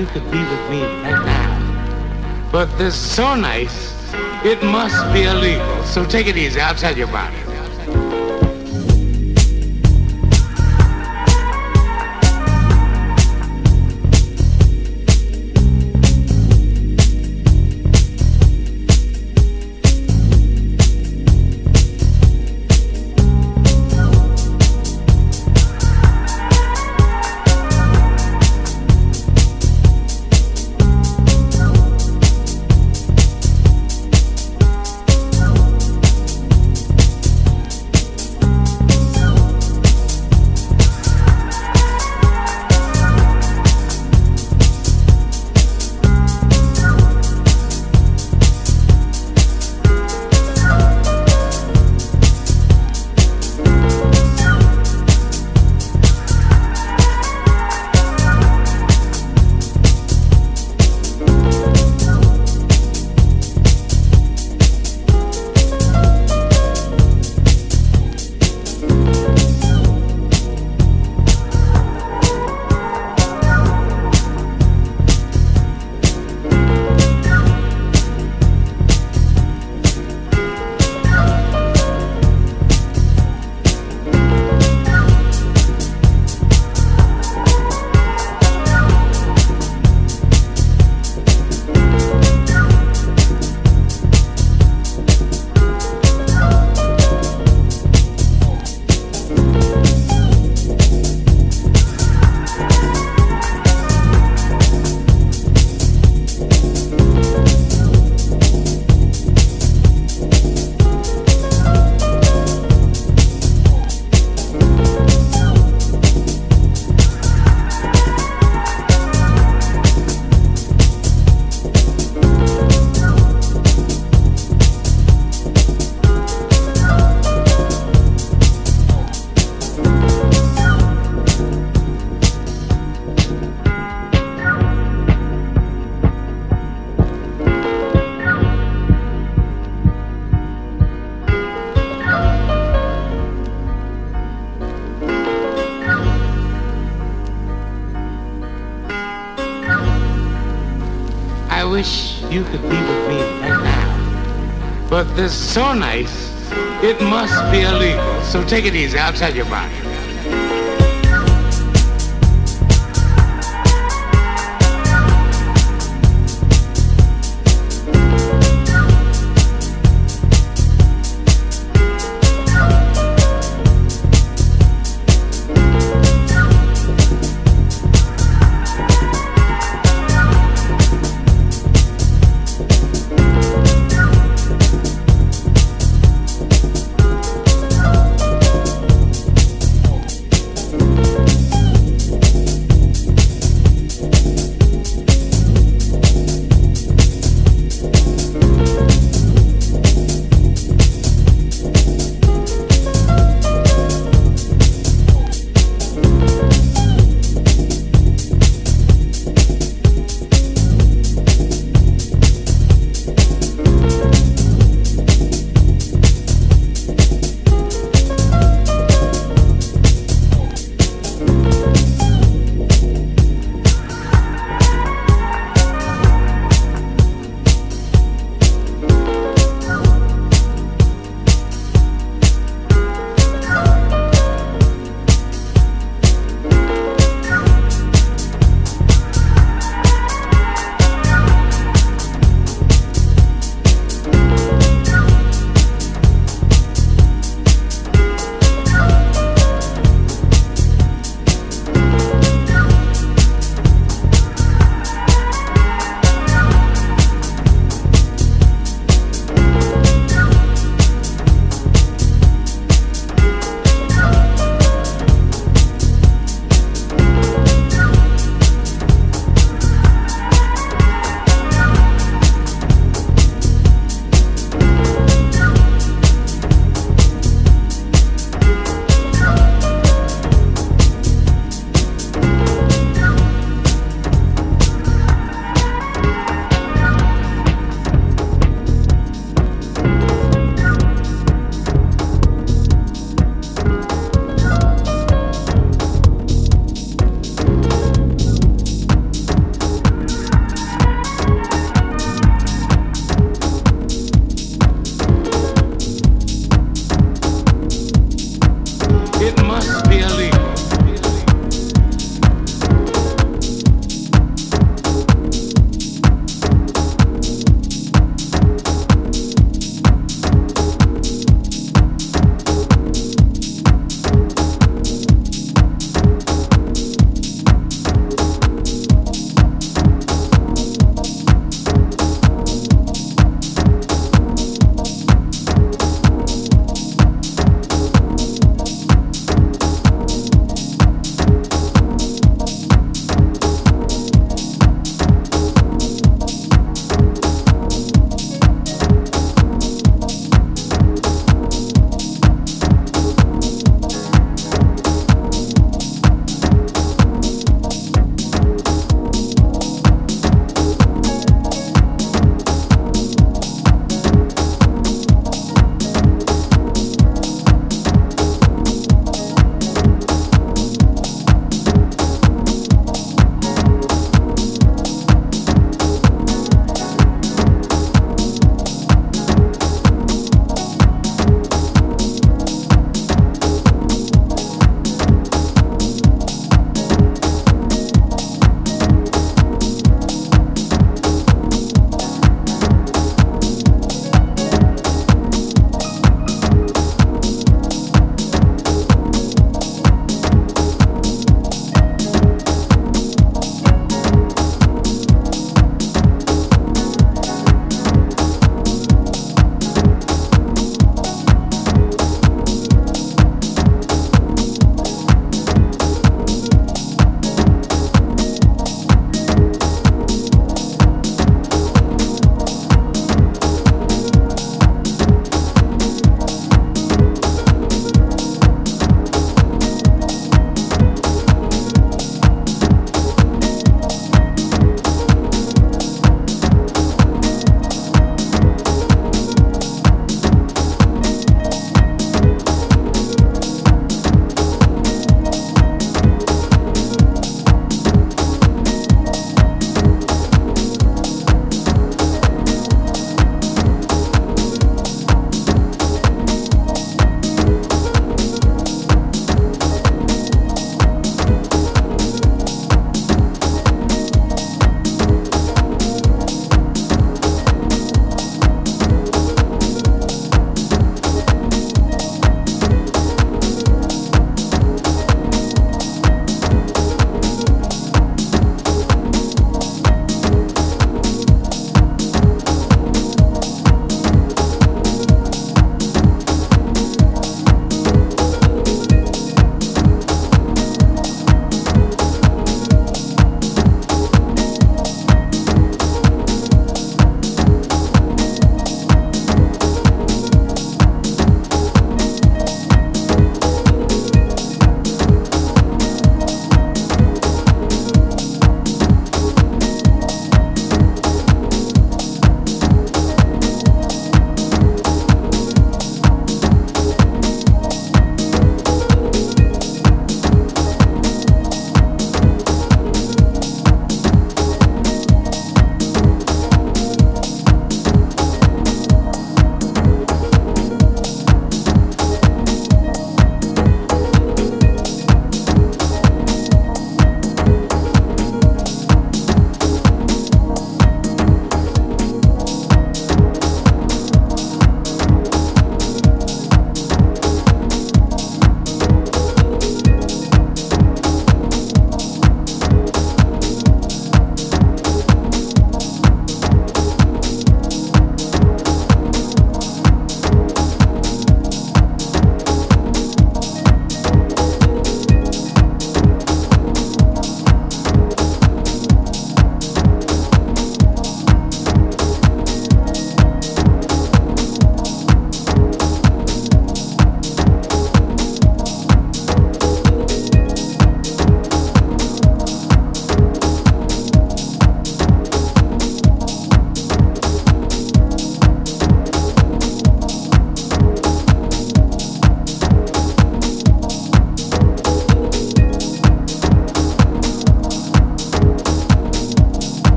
you could be with me right now. But this is so nice, it must be illegal. So take it easy. I'll tell you about it. Is so nice, it must be illegal. So take it easy. I'll tell you about.